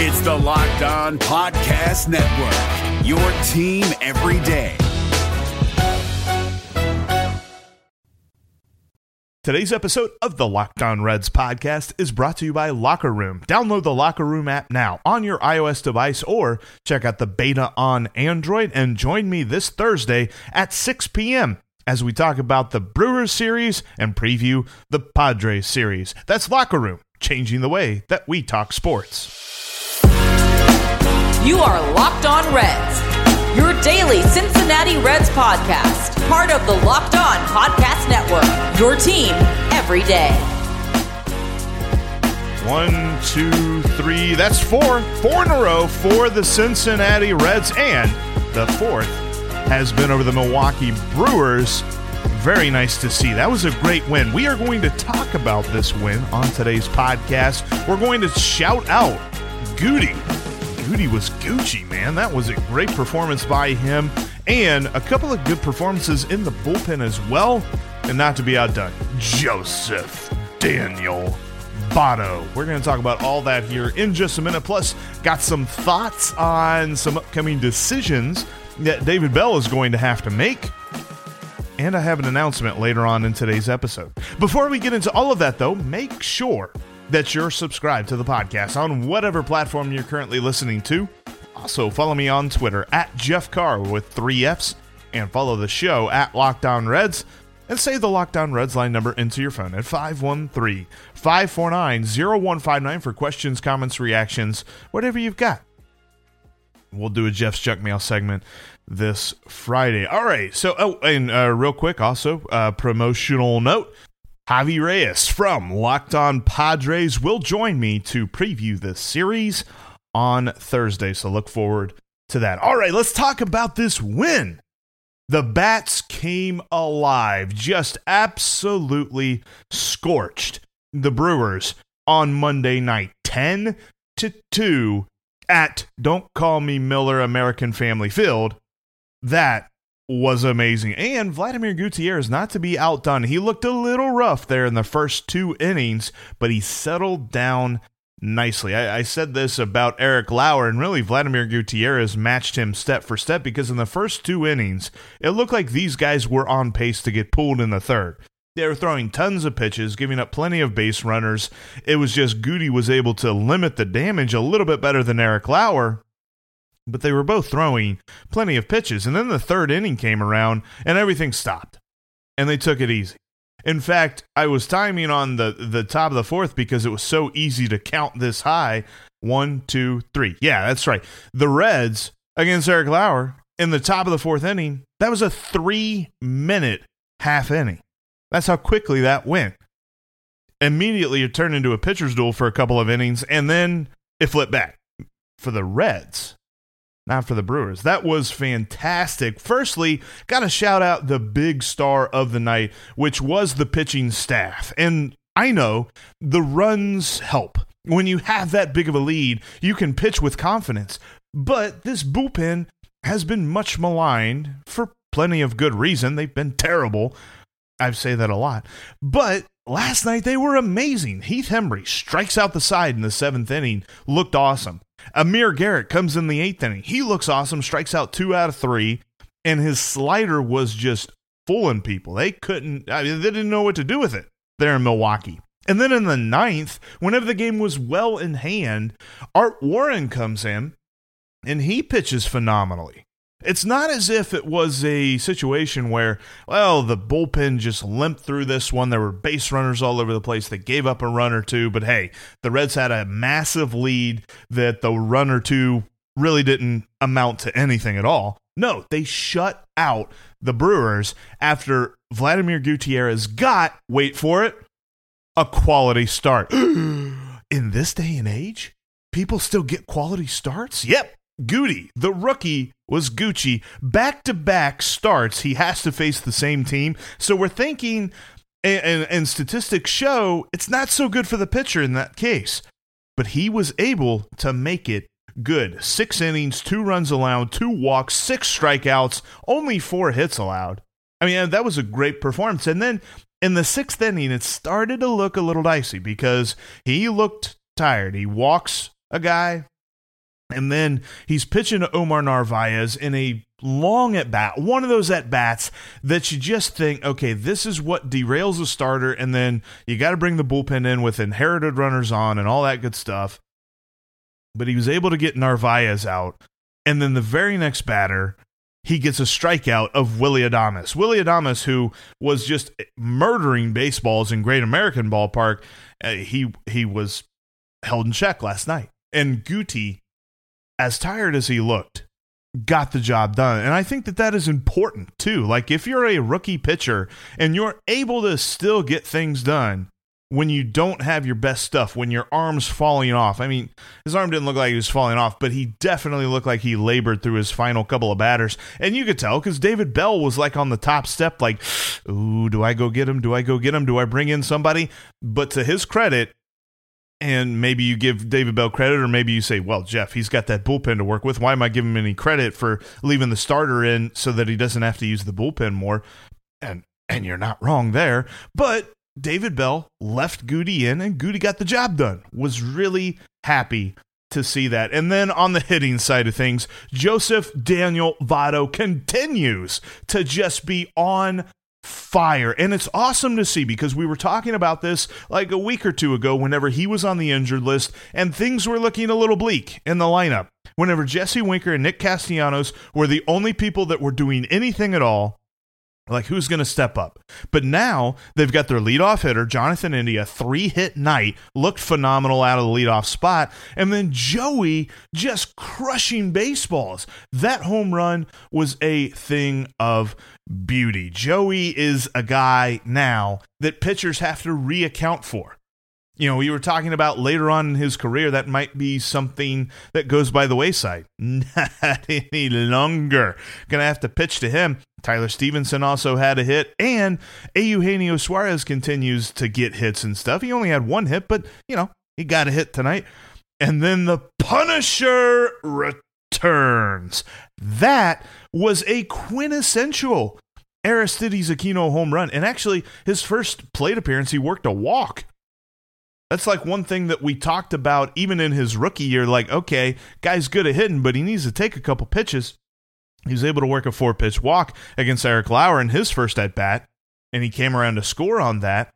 It's the Locked On Podcast Network, your team every day. Today's episode of the Locked On Reds podcast is brought to you by Locker Room. Download the Locker Room app now on your iOS device or check out the beta on Android and join me this Thursday at 6 p.m. as we talk about the Brewers series and preview the Padres series. That's Locker Room, changing the way that we talk sports. You are Locked On Reds, your daily Cincinnati Reds podcast, part of the Locked On Podcast Network, your team every day. One, two, three. That's four. Four in a row for the Cincinnati Reds. And the fourth has been over the Milwaukee Brewers. Very nice to see. That was a great win. We are going to talk about this win on today's podcast. We're going to shout out Goody. Goody was Gucci, man. That was a great performance by him. And a couple of good performances in the bullpen as well. And not to be outdone, Joseph Daniel Votto. We're going to talk about all that here in just a minute. Plus, got some thoughts on some upcoming decisions that David Bell is going to have to make. And I have an announcement later on in today's episode. Before we get into all of that, though, make sure that you're subscribed to the podcast on whatever platform you're currently listening to. Also, follow me on Twitter at Jeff Carr with three F's and follow the show at Locked On Reds and save the Locked On Reds line number into your phone at 513 549 0159 for questions, comments, reactions, whatever you've got. We'll do a Jeff's Junk Mail segment this Friday. All right. So, oh, and uh, real quick, also, uh, promotional note Javi Reyes from Locked On Padres will join me to preview this series on Thursday. So, look forward to that. All right. Let's talk about this win. The Bats came alive, just absolutely scorched the Brewers on Monday night, 10 to 2 at Don't Call Me Miller American Family Field. That was amazing. And Vladimir Gutierrez, not to be outdone, he looked a little rough there in the first two innings, but he settled down nicely. I, I, said this about Eric Lauer, and really Vladimir Gutierrez matched him step for step because in the first two innings, it looked like these guys were on pace to get pulled in the third. They were throwing tons of pitches, giving up plenty of base runners. It was just Goody was able to limit the damage a little bit better than Eric Lauer, but they were both throwing plenty of pitches. And then the third inning came around and everything stopped, and they took it easy. In fact, I was timing on the, the top of the fourth because it was so easy to count this high. One, two, three. Yeah, that's right. The Reds against Eric Lauer in the top of the fourth inning, that was a three minute half inning. That's how quickly that went. Immediately, it turned into a pitcher's duel for a couple of innings, and then it flipped back for the Reds not for the Brewers. That was fantastic. Firstly, got to shout out the big star of the night, which was the pitching staff. And I know the runs help. When you have that big of a lead, you can pitch with confidence. But this bullpen has been much maligned for plenty of good reason. They've been terrible. I say that a lot. But last night they were amazing. Heath Hembree strikes out the side in the seventh inning, looked awesome. Amir Garrett comes in the eighth inning. He looks awesome, strikes out two out of three, and his slider was just fooling people. They couldn't, I mean, they didn't know what to do with it there in Milwaukee. And then in the ninth, whenever the game was well in hand, Art Warren comes in and he pitches phenomenally. It's not as if it was a situation where, well, the bullpen just limped through this one. There were base runners all over the place that gave up a run or two. But hey, the Reds had a massive lead that the run or two really didn't amount to anything at all. No, they shut out the Brewers after Vladimir Gutierrez got, wait for it, a quality start. In this day and age, people still get quality starts? Yep, Goody, the rookie, was Gucci. Back to back starts, he has to face the same team. So we're thinking, and, and, and, statistics show it's not so good for the pitcher in that case. But he was able to make it good. Six innings, two runs allowed, two walks, six strikeouts, only four hits allowed. I mean, that was a great performance. And then in the sixth inning, it started to look a little dicey because he looked tired. He walks a guy, And then he's pitching to Omar Narvaez in a long at bat, one of those at bats that you just think, okay, this is what derails a starter, and then you got to bring the bullpen in with inherited runners on and all that good stuff. But he was able to get Narvaez out, and then the very next batter, he gets a strikeout of Willie Adames. Willie Adames, who was just murdering baseballs in Great American Ballpark, uh, he he was held in check last night, and Guti as tired as he looked, got the job done. And I think that that is important too. Like if you're a rookie pitcher and you're able to still get things done when you don't have your best stuff, when your arm's falling off. I mean, his arm didn't look like he was falling off, but he definitely looked like he labored through his final couple of batters. And you could tell because David Bell was like on the top step, like, ooh, do I go get him? Do I go get him? Do I bring in somebody? But to his credit, and maybe you give David Bell credit, or maybe you say, well, Jeff, he's got that bullpen to work with. Why am I giving him any credit for leaving the starter in so that he doesn't have to use the bullpen more? And and you're not wrong there. But David Bell left Guti in, and Guti got the job done. Was really happy to see that. And then on the hitting side of things, Joseph Daniel Votto continues to just be on fire. And it's awesome to see because we were talking about this like a week or two ago whenever he was on the injured list and things were looking a little bleak in the lineup. Whenever Jesse Winker and Nick Castellanos were the only people that were doing anything at all, like who's going to step up? But now they've got their leadoff hitter, Jonathan India, three hit night, looked phenomenal out of the leadoff spot, and then Joey just crushing baseballs. That home run was a thing of beauty. Joey is a guy now that pitchers have to reaccount for you know, we were talking about later on in his career that might be something that goes by the wayside. Not any longer. Gonna have to pitch to him. Tyler Stephenson also had a hit, and Eugenio Suarez continues to get hits and stuff. He only had one hit, but you know, he got a hit tonight. And then the Punisher returns. That was a quintessential Aristides Aquino home run. And actually, his first plate appearance, he worked a walk. That's like one thing that we talked about even in his rookie year. Like, okay, guy's good at hitting, but he needs to take a couple pitches. He was able to work a four pitch walk against Eric Lauer in his first at bat, and he came around to score on that.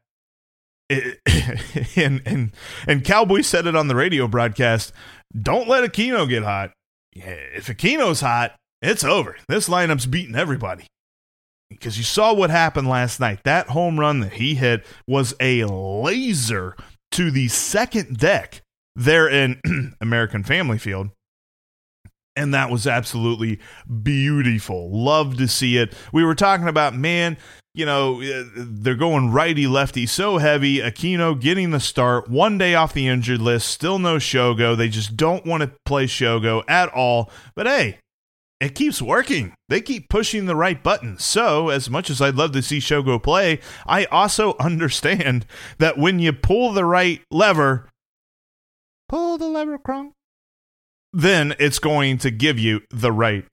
It, and and and Cowboy said it on the radio broadcast. Don't let Aquino get hot. If Aquino's hot, it's over. This lineup's beating everybody. Because you saw what happened last night. That home run that he hit was a laser to the second deck there in American Family Field. And that was absolutely beautiful. Love to see it. We were talking about, man, you know, uh, they're going righty lefty so heavy. Aquino getting the start, one day off the injured list, still no Shogo. They just don't want to play Shogo at all. But hey, it keeps working. They keep pushing the right buttons. So, as much as I'd love to see Shogo play, I also understand that when you pull the right lever, pull the lever, Kronk, then it's going to give you the right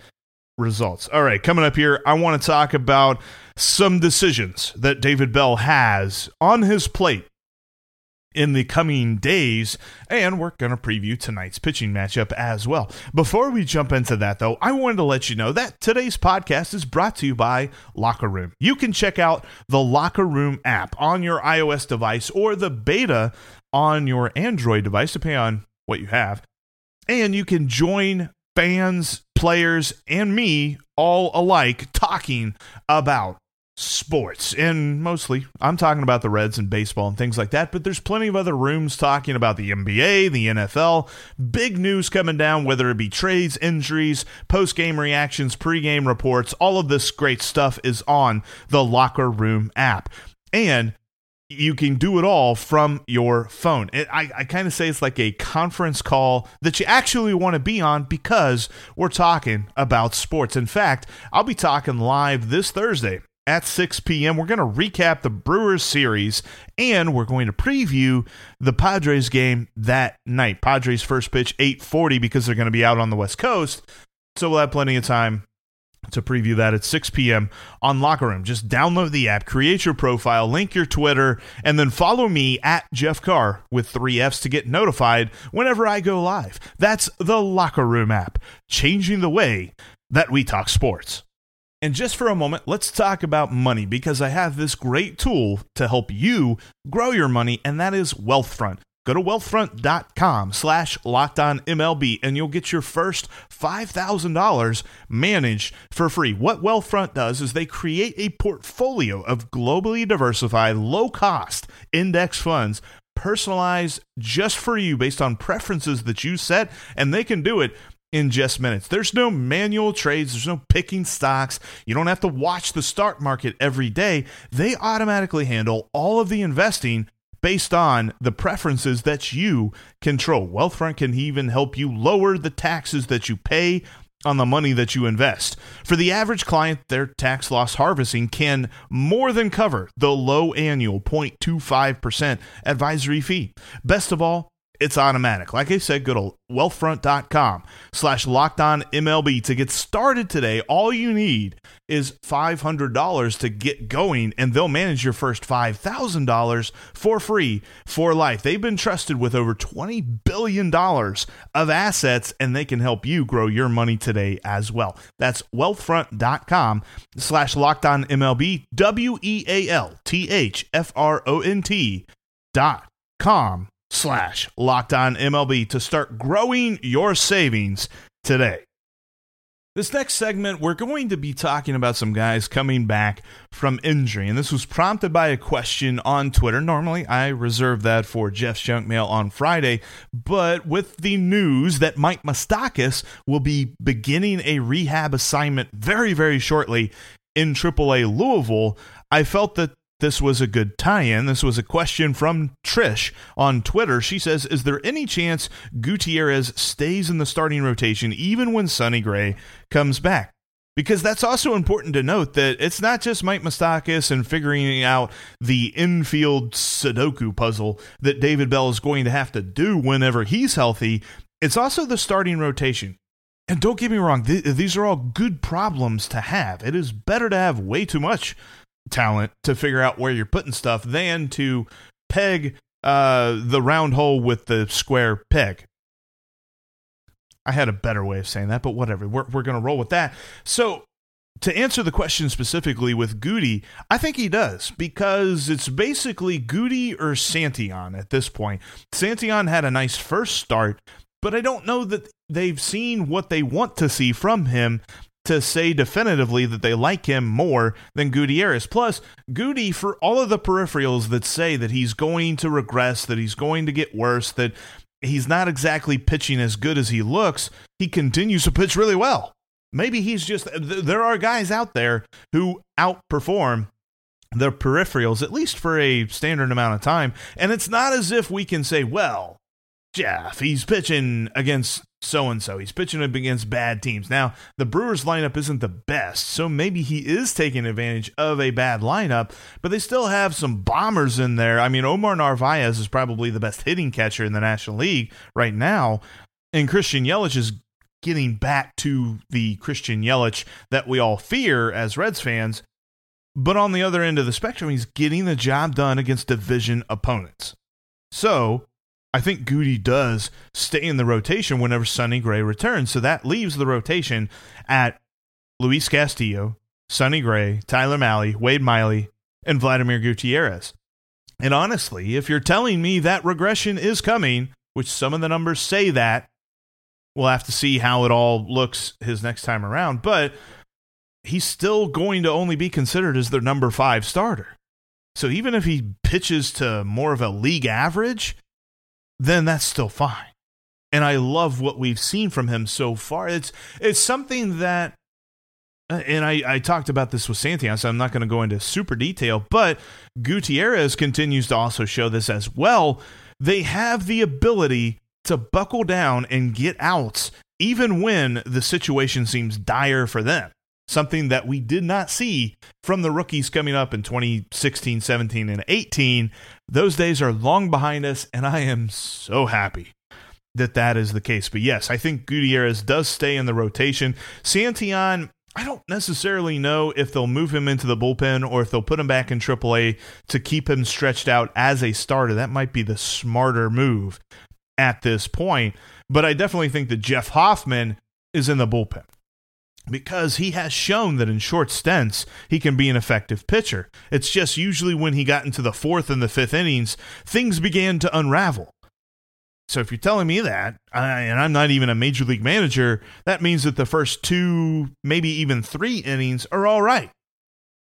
results. All right, coming up here, I want to talk about some decisions that David Bell has on his plate in the coming days, and we're going to preview tonight's pitching matchup as well. Before we jump into that, though, I wanted to let you know that today's podcast is brought to you by Locker Room. You can check out the Locker Room app on your iOS device or the beta on your Android device, depending on what you have, and you can join fans, players, and me all alike talking about sports. And mostly i'm talking about the reds and baseball and things like that but there's plenty of other rooms talking about the nba the nfl big news coming down whether it be trades injuries post-game reactions pre-game reports all of this great stuff is on the locker room app. And you can do it all from your phone. It, I, I kind of say it's like a conference call that you actually want to be on because we're talking about sports. In fact, I'll be talking live this Thursday at 6 p.m. We're going to recap the Brewers series and we're going to preview the Padres game that night. Padres first pitch 8:40 because they're going to be out on the West Coast. So we'll have plenty of time to preview that at 6 p.m. on Locker Room. Just download the app, create your profile, link your Twitter, and then follow me at Jeff Carr with three F's to get notified whenever I go live. That's the Locker Room app, changing the way that we talk sports. And just for a moment, let's talk about money because I have this great tool to help you grow your money, and that is Wealthfront. Go to wealthfront.com slash locked on MLB and you'll get your first $5,000 managed for free. What Wealthfront does is they create a portfolio of globally diversified, low cost index funds personalized just for you based on preferences that you set, and they can do it in just minutes. There's no manual trades, there's no picking stocks. You don't have to watch the stock market every day. They automatically handle all of the investing based on the preferences that you control. Wealthfront can even help you lower the taxes that you pay on the money that you invest. For the average client, their tax loss harvesting can more than cover the low annual 0.25% advisory fee. Best of all, it's automatic. Like I said, go to wealthfront.com slash locked on MLB to get started today. All you need is $500 to get going, and they'll manage your first $5,000 for free for life. They've been trusted with over $20 billion of assets, and they can help you grow your money today as well. That's wealthfront.com slash locked on MLB, W E A L T H F R O N T dot com slash locked on MLB to start growing your savings today. This next segment, we're going to be talking about some guys coming back from injury. And this was prompted by a question on Twitter. Normally, I reserve that for Jeff's junk mail on Friday. But with the news that Mike Moustakas will be beginning a rehab assignment very, very shortly in AAA Louisville, I felt that this was a good tie in. This was a question from Trish on Twitter. She says, Is there any chance Gutierrez stays in the starting rotation even when Sonny Gray comes back? Because that's also important to note that it's not just Mike Moustakas and figuring out the infield Sudoku puzzle that David Bell is going to have to do whenever he's healthy. It's also the starting rotation. And don't get me wrong, th- these are all good problems to have. It is better to have way too much talent to figure out where you're putting stuff than to peg uh, the round hole with the square peg. I had a better way of saying that, but whatever. We're, we're going to roll with that. So, to answer the question specifically with Goody, I think he does because it's basically Goody or Santillan at this point. Santillan had a nice first start, but I don't know that they've seen what they want to see from him to say definitively that they like him more than Gutierrez. Plus, Goody, for all of the peripherals that say that he's going to regress, that he's going to get worse, that he's not exactly pitching as good as he looks, he continues to pitch really well. Maybe he's just, there are guys out there who outperform the peripherals, at least for a standard amount of time. And it's not as if we can say, well, Jeff, he's pitching against so and so. He's pitching up against bad teams. Now, the Brewers lineup isn't the best, so maybe he is taking advantage of a bad lineup, but they still have some bombers in there. I mean, Omar Narvaez is probably the best hitting catcher in the National League right now, and Christian Yelich is getting back to the Christian Yelich that we all fear as Reds fans. But on the other end of the spectrum, he's getting the job done against division opponents. So, I think Goody does stay in the rotation whenever Sonny Gray returns. So that leaves the rotation at Luis Castillo, Sonny Gray, Tyler Mahle, Wade Miley, and Vladimir Gutierrez. And honestly, if you're telling me that regression is coming, which some of the numbers say that, we'll have to see how it all looks his next time around. But he's still going to only be considered as their number five starter. So even if he pitches to more of a league average, then that's still fine. And I love what we've seen from him so far. It's it's something that uh, and I, I talked about this with Santillan, so I'm not going to go into super detail, but Gutierrez continues to also show this as well. They have the ability to buckle down and get out, even when the situation seems dire for them something that we did not see from the rookies coming up in 2016, 17, and 18. Those days are long behind us, and I am so happy that that is the case. But yes, I think Gutierrez does stay in the rotation. Santillan, I don't necessarily know if they'll move him into the bullpen or if they'll put him back in AAA to keep him stretched out as a starter. That might be the smarter move at this point. But I definitely think that Jeff Hoffman is in the bullpen because he has shown that in short stints he can be an effective pitcher. It's just usually when he got into the fourth and the fifth innings, things began to unravel. So if you're telling me that, and I'm not even a major league manager, that means that the first two, maybe even three innings are all right.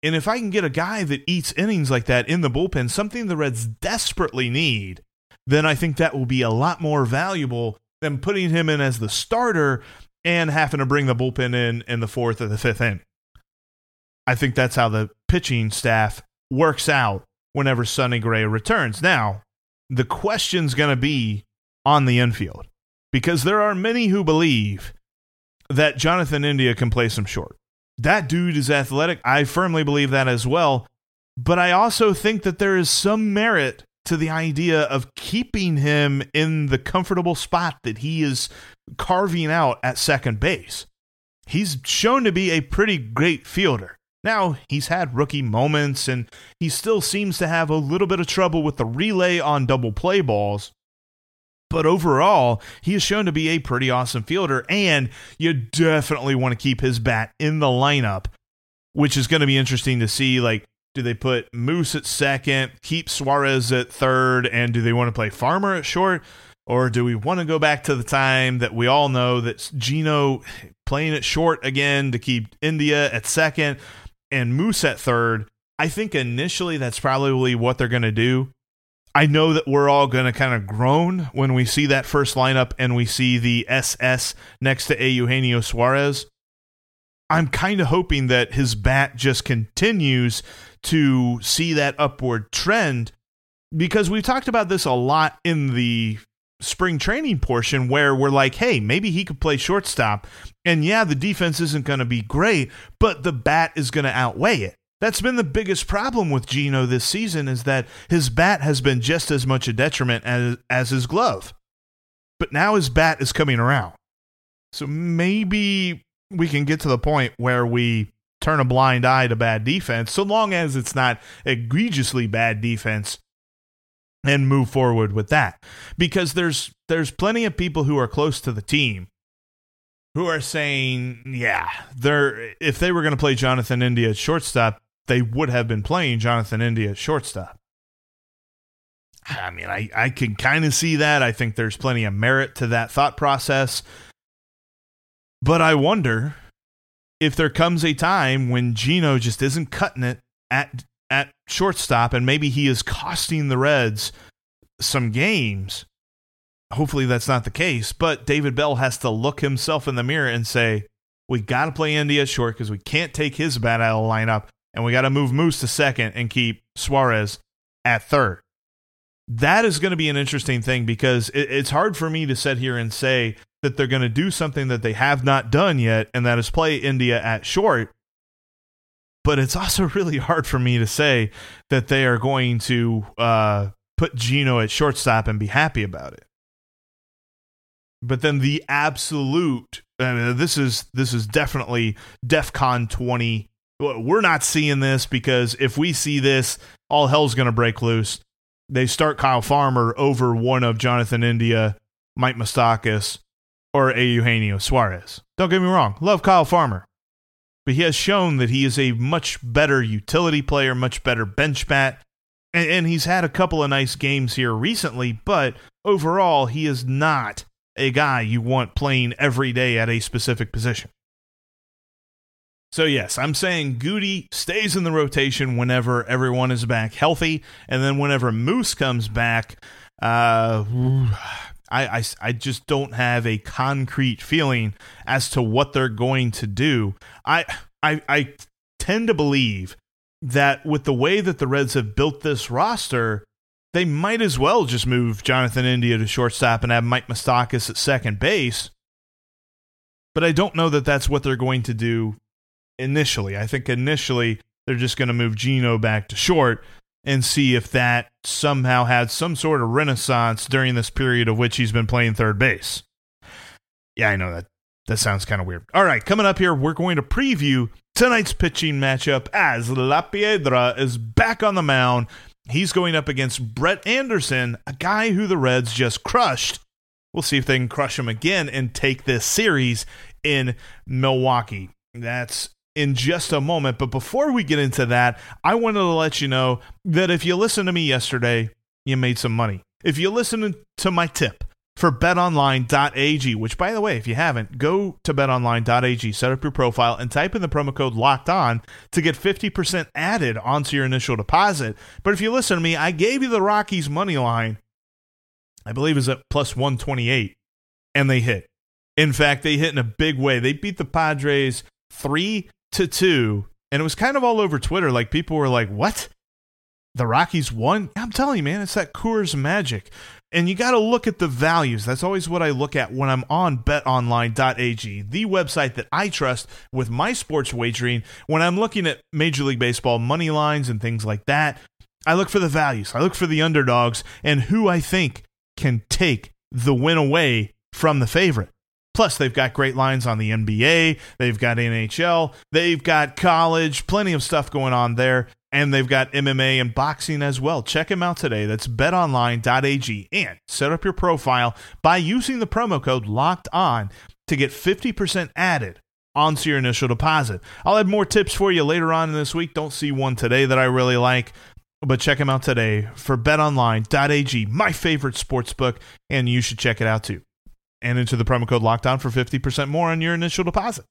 And if I can get a guy that eats innings like that in the bullpen, something the Reds desperately need, then I think that will be a lot more valuable than putting him in as the starter and having to bring the bullpen in in the fourth or the fifth inning. I think that's how the pitching staff works out whenever Sonny Gray returns. Now, the question's going to be on the infield because there are many who believe that Jonathan India can play some short. That dude is athletic. I firmly believe that as well. But I also think that there is some merit to the idea of keeping him in the comfortable spot that he is carving out at second base. He's shown to be a pretty great fielder. Now, he's had rookie moments and he still seems to have a little bit of trouble with the relay on double play balls, but overall, he has shown to be a pretty awesome fielder, and you definitely want to keep his bat in the lineup, which is going to be interesting to see. Like, do they put Moose at second, keep Suarez at third, and do they want to play Farmer at short? Or do we want to go back to the time that we all know that Gino playing at short again to keep India at second and Moose at third? I think initially that's probably what they're going to do. I know that we're all going to kind of groan when we see that first lineup and we see the SS next to Eugenio Suarez. I'm kind of hoping that his bat just continues to see that upward trend because we've talked about this a lot in the spring training portion where we're like, hey, maybe he could play shortstop. And yeah, the defense isn't going to be great, but the bat is going to outweigh it. That's been the biggest problem with Gino this season is that his bat has been just as much a detriment as, as his glove. But now his bat is coming around. So maybe we can get to the point where we turn a blind eye to bad defense, so long as it's not egregiously bad defense, and move forward with that. Because there's there's plenty of people who are close to the team who are saying, yeah, they're if they were going to play Jonathan India at shortstop, they would have been playing Jonathan India at shortstop. I mean, I, I can kind of see that. I think there's plenty of merit to that thought process. But I wonder if there comes a time when Gino just isn't cutting it at at shortstop and maybe he is costing the Reds some games. Hopefully that's not the case, but David Bell has to look himself in the mirror and say, we got to play India short because we can't take his bat out of the lineup and we got to move Moose to second and keep Suarez at third. That is going to be an interesting thing because it, it's hard for me to sit here and say that they're going to do something that they have not done yet, and that is play India at short. But it's also really hard for me to say that they are going to uh, put Gino at shortstop and be happy about it. But then the absolute, I mean, this is this is definitely DefCon twenty we're not seeing this because if we see this, all hell's going to break loose. They start Kyle Farmer over one of Jonathan India, Mike Moustakas, or Eugenio Suarez. Don't get me wrong, love Kyle Farmer. But he has shown that he is a much better utility player, much better bench bat, and, and he's had a couple of nice games here recently, but overall, he is not a guy you want playing every day at a specific position. So, yes, I'm saying Goody stays in the rotation whenever everyone is back healthy. And then whenever Moose comes back, uh, I, I, I just don't have a concrete feeling as to what they're going to do. I, I, I tend to believe that with the way that the Reds have built this roster, they might as well just move Jonathan India to shortstop and have Mike Moustakas at second base. But I don't know that that's what they're going to do initially. I think initially they're just going to move Gino back to short and see if that somehow had some sort of renaissance during this period of which he's been playing third base. Yeah, I know that That sounds kind of weird. All right, coming up here, we're going to preview tonight's pitching matchup as La Piedra is back on the mound. He's going up against Brett Anderson, a guy who the Reds just crushed. We'll see if they can crush him again and take this series in Milwaukee. That's in just a moment. But before we get into that, I wanted to let you know that if you listened to me yesterday, you made some money. If you listened to my tip, for betonline.ag, which by the way, if you haven't, go to betonline.ag, set up your profile, and type in the promo code locked on to get 50% added onto your initial deposit. But if you listen to me, I gave you the Rockies money line, I believe is at plus 128, and they hit. In fact, they hit in a big way. They beat the Padres three to two, and it was kind of all over Twitter. Like people were like, "What? The Rockies won?" I'm telling you, man, it's that Coors magic. And you got to look at the values. That's always what I look at when I'm on betonline.ag, the website that I trust with my sports wagering. When I'm looking at Major League Baseball money lines and things like that, I look for the values. I look for the underdogs and who I think can take the win away from the favorite. Plus, they've got great lines on the NBA, they've got NHL, they've got college, plenty of stuff going on there, and they've got MMA and boxing as well. Check them out today. That's betonline.ag and set up your profile by using the promo code locked on to get 50% added onto your initial deposit. I'll have more tips for you later on in this week. Don't see one today that I really like, but check them out today for betonline.ag, my favorite sports book, and you should check it out too and into the promo code locked on for 50% more on your initial deposit.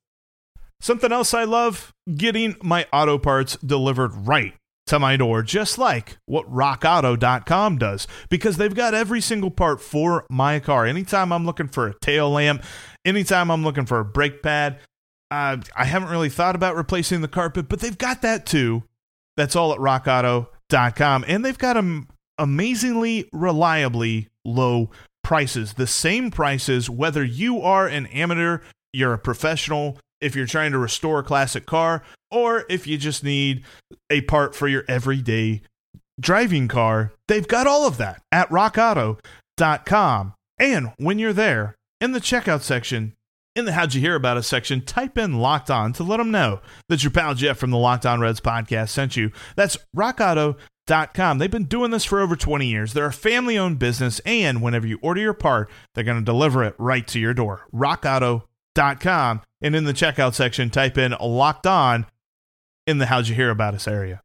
Something else I love getting my auto parts delivered right to my door, just like what rockauto.com does, because they've got every single part for my car. Anytime I'm looking for a tail lamp, anytime I'm looking for a brake pad, uh, I haven't really thought about replacing the carpet, but they've got that too. That's all at rockauto.com. And they've got them amazingly reliably low prices, the same prices, whether you are an amateur, you're a professional, if you're trying to restore a classic car, or if you just need a part for your everyday driving car. They've got all of that at rockauto.com. And when you're there, in the checkout section, in the How'd You Hear About Us section, type in Locked On to let them know that your pal Jeff from the Locked On Reds podcast sent you. That's rockauto.com Com. They've been doing this for over 20 years. They're a family owned business, and whenever you order your part, they're going to deliver it right to your door. RockAuto.com. And in the checkout section, type in locked on in the How'd You Hear About Us area.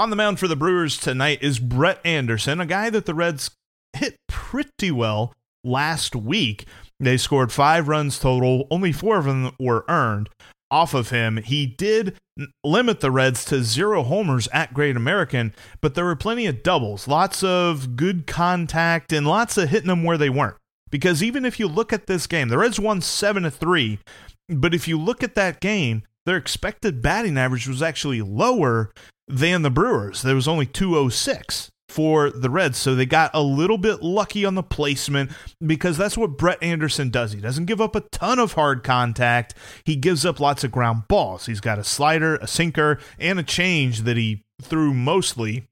On the mound for the Brewers tonight is Brett Anderson, a guy that the Reds hit pretty well last week. They scored five runs total, only four of them were earned off of him. He did limit the Reds to zero homers at Great American, but there were plenty of doubles, lots of good contact, and lots of hitting them where they weren't. Because even if you look at this game, the Reds won 7 to 3, but if you look at that game, their expected batting average was actually lower than the Brewers. There was only 206 for the Reds. So they got a little bit lucky on the placement because that's what Brett Anderson does. He doesn't give up a ton of hard contact, he gives up lots of ground balls. He's got a slider, a sinker, and a change that he threw mostly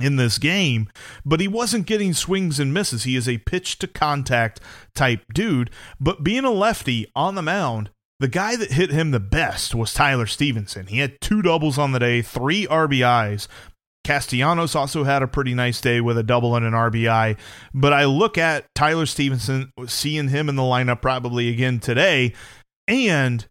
in this game, but he wasn't getting swings and misses. He is a pitch to contact type dude, but being a lefty on the mound, the guy that hit him the best was Tyler Stephenson. He had two doubles on the day, three RBIs, Castellanos also had a pretty nice day with a double and an RBI. But I look at Tyler Stephenson, seeing him in the lineup probably again today, and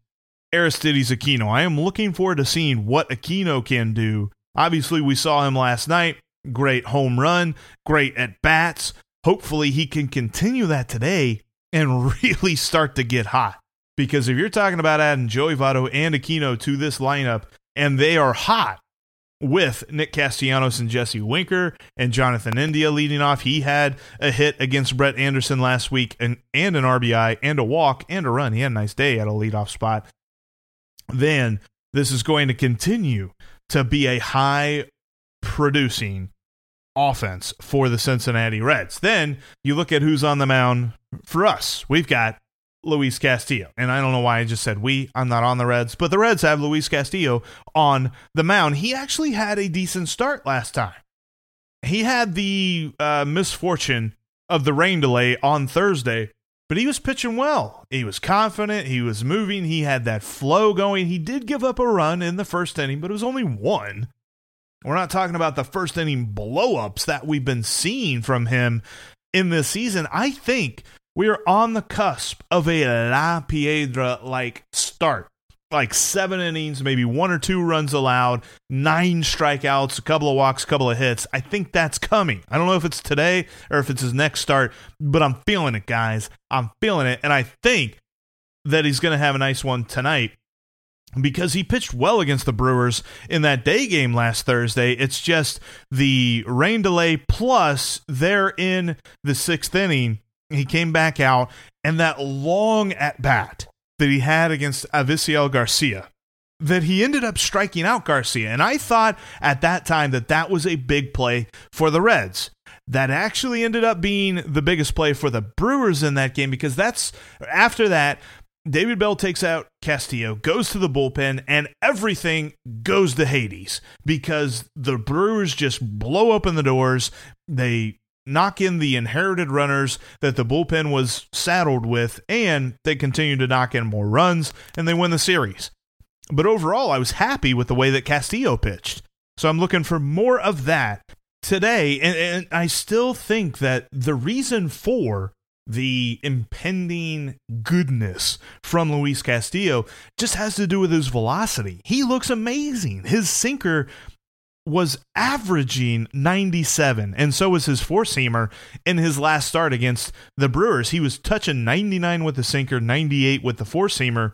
Aristides Aquino. I am looking forward to seeing what Aquino can do. Obviously, we saw him last night. Great home run, great at bats. Hopefully, he can continue that today and really start to get hot. Because if you're talking about adding Joey Votto and Aquino to this lineup and they are hot, with Nick Castellanos and Jesse Winker and Jonathan India leading off. He had a hit against Brett Anderson last week and, and an RBI and a walk and a run. He had a nice day at a leadoff spot. Then this is going to continue to be a high producing offense for the Cincinnati Reds. Then you look at who's on the mound for us. We've got Luis Castillo. And I don't know why I just said we. I'm not on the Reds, but the Reds have Luis Castillo on the mound. He actually had a decent start last time. He had the uh, misfortune of the rain delay on Thursday, but he was pitching well. He was confident. He was moving. He had that flow going. He did give up a run in the first inning, but it was only one. We're not talking about the first inning blowups that we've been seeing from him in this season. I think we are on the cusp of a La Piedra like start. Like seven innings, maybe one or two runs allowed, nine strikeouts, a couple of walks, a couple of hits. I think that's coming. I don't know if it's today or if it's his next start, but I'm feeling it, guys. I'm feeling it. And I think that he's going to have a nice one tonight because he pitched well against the Brewers in that day game last Thursday. It's just the rain delay plus they're in the sixth inning. He came back out and that long at bat that he had against Avisail Garcia that he ended up striking out Garcia. And I thought at that time that that was a big play for the Reds. That actually ended up being the biggest play for the Brewers in that game because that's after that, David Bell takes out Castillo, goes to the bullpen, and everything goes to Hades because the Brewers just blow open the doors. They knock in the inherited runners that the bullpen was saddled with, and they continue to knock in more runs, and they win the series. But overall, I was happy with the way that Castillo pitched. So I'm looking for more of that today. And, and I still think that the reason for the impending goodness from Luis Castillo just has to do with his velocity. He looks amazing. His sinker was averaging 97, and so was his four seamer in his last start against the Brewers. He was touching 99 with the sinker, 98 with the four seamer.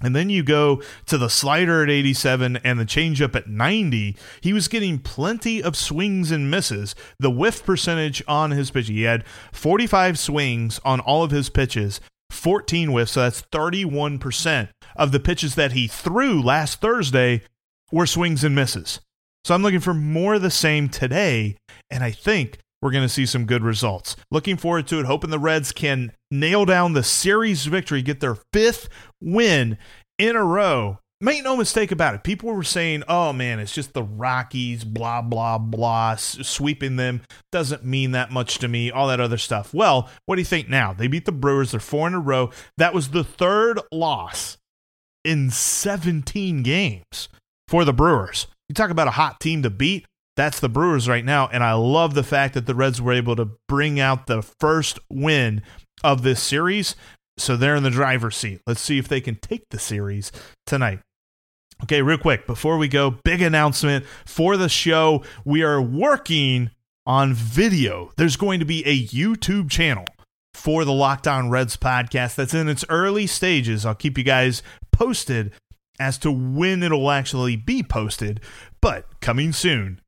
And then you go to the slider at 87 and the changeup at 90. He was getting plenty of swings and misses. The whiff percentage on his pitch, he had 45 swings on all of his pitches, 14 whiffs. So that's 31% of the pitches that he threw last Thursday were swings and misses. So I'm looking for more of the same today. And I think we're going to see some good results. Looking forward to it. Hoping the Reds can nail down the series victory, get their fifth win in a row. Make no mistake about it. People were saying, oh man, it's just the Rockies, blah, blah, blah, sweeping them doesn't mean that much to me, all that other stuff. Well, what do you think now? They beat the Brewers, they're four in a row. That was the third loss in 17 games for the Brewers. You talk about a hot team to beat. That's the Brewers right now. And I love the fact that the Reds were able to bring out the first win of this series. So they're in the driver's seat. Let's see if they can take the series tonight. Okay, real quick, before we go, big announcement for the show. We are working on video. There's going to be a YouTube channel for the Locked On Reds podcast that's in its early stages. I'll keep you guys posted as to when it'll actually be posted, but coming soon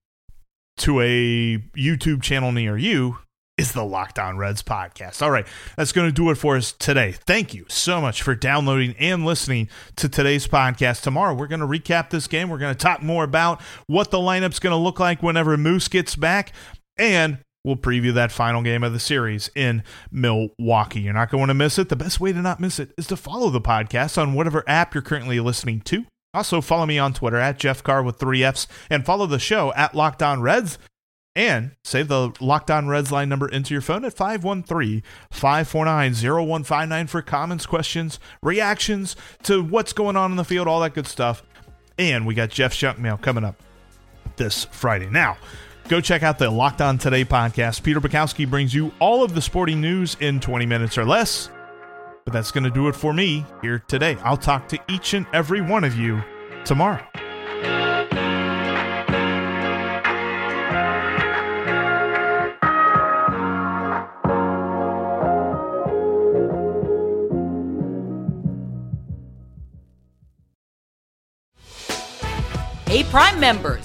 to a YouTube channel near you is the Locked On Reds podcast. All right, that's going to do it for us today. Thank you so much for downloading and listening to today's podcast. Tomorrow, we're going to recap this game. We're going to talk more about what the lineup's going to look like whenever Moose gets back, and we'll preview that final game of the series in Milwaukee. You're not going to miss it. The best way to not miss it is to follow the podcast on whatever app you're currently listening to. Also, follow me on Twitter at Jeff Carr with three F's and follow the show at Locked On Reds. And save the Locked On Reds line number into your phone at 513 549 0159 for comments, questions, reactions to what's going on in the field, all that good stuff. And we got Jeff's junk mail coming up this Friday. Now, go check out the Locked On Today podcast. Peter Bukowski brings you all of the sporting news in 20 minutes or less. But that's going to do it for me here today. I'll talk to each and every one of you tomorrow. Hey, Prime members,